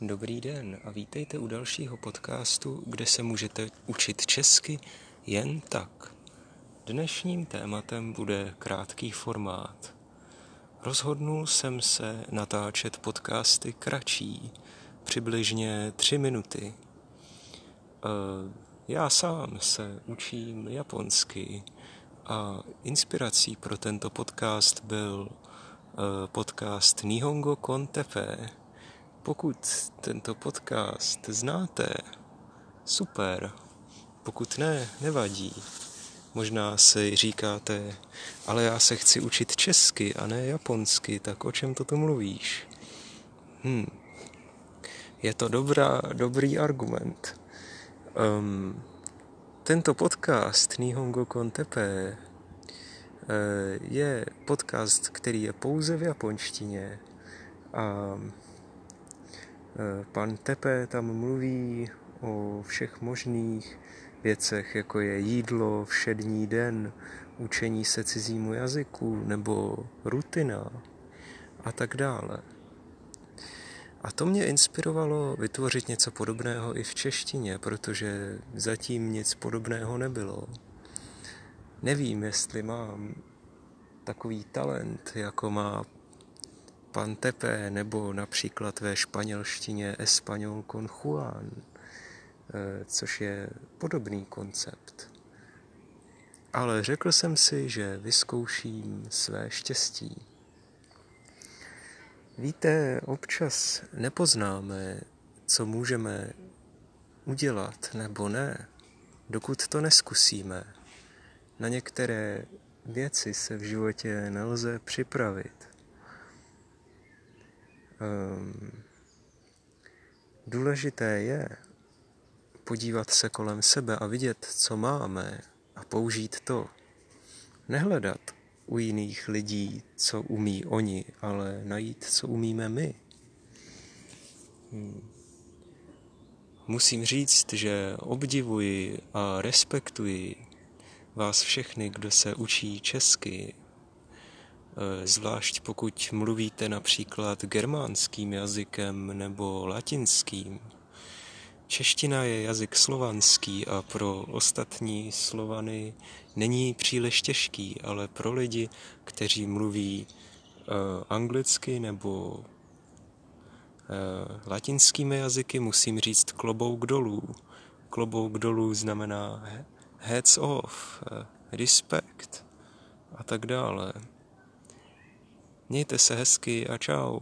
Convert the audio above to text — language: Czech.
Dobrý den a vítejte u dalšího podcastu, kde se můžete učit česky jen tak. Dnešním tématem bude krátký formát. Rozhodnul jsem se natáčet podcasty kratší, přibližně tři minuty. Eh, já sám se učím japonsky a inspirací pro tento podcast byl eh, podcast Nihongo Kontepe, pokud tento podcast znáte, super. Pokud ne, nevadí. Možná si říkáte, ale já se chci učit česky a ne japonsky, tak o čem toto mluvíš? Hm. Je to dobrá, dobrý argument. Um, tento podcast Nihongo Kontepe uh, je podcast, který je pouze v japonštině a Eh, pan Tepe tam mluví o všech možných věcech, jako je jídlo, všední den, učení se cizímu jazyku nebo rutina a tak dále. A to mě inspirovalo vytvořit něco podobného i v češtině, protože zatím nic podobného nebylo. Nevím, jestli mám takový talent, jako má pan Tepe, nebo například ve španělštině Español con Juan, eh, což je podobný koncept. Ale řekl jsem si, že vyzkouším své štěstí. Víte, občas nepoznáme, co můžeme udělat nebo ne, dokud to neskusíme. Na některé věci se v životě nelze připravit. Um, důležité je podívat se kolem sebe a vidět, co máme a použít to. Nehledat u jiných lidí, co umí oni, ale najít, co umíme my. Hmm. Musím říct, že obdivuji a respektuji vás všechny, kdo se učí česky zvlášť pokud mluvíte například germánským jazykem nebo latinským. Čeština je jazyk slovanský a pro ostatní Slovany není příliš těžký, ale pro lidi, kteří mluví uh, anglicky nebo uh, latinskými jazyky, musím říct klobouk dolů. Klobouk dolů znamená heads off, respect a tak dále. Mějte se hezky a čau.